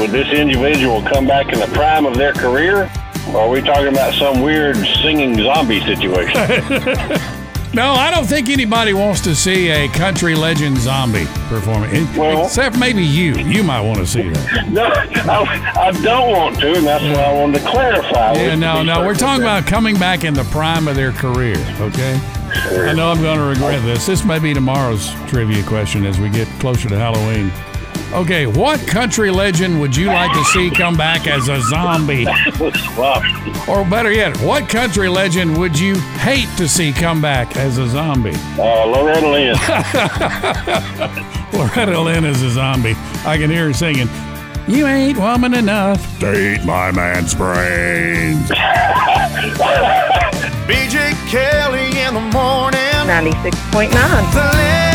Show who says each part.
Speaker 1: would this individual come back in the prime of their career? Or are we talking about some weird singing zombie situation?
Speaker 2: No, I don't think anybody wants to see a country legend zombie performing.
Speaker 1: Well-
Speaker 2: except maybe you. You might want to see that.
Speaker 1: no, I, I don't want to, and that's why I wanted to clarify.
Speaker 2: Yeah, no, no. We're talking about coming back in the prime of their career, okay? I know I'm going to regret this. This may be tomorrow's trivia question as we get closer to Halloween. Okay, what country legend would you like to see come back as a zombie? Or better yet, what country legend would you hate to see come back as a zombie?
Speaker 1: Uh, Loretta Lynn.
Speaker 2: Loretta Lynn is a zombie. I can hear her singing, You ain't woman enough to eat my man's brains.
Speaker 3: BJ Kelly in the morning.
Speaker 4: 96.9.
Speaker 3: The legend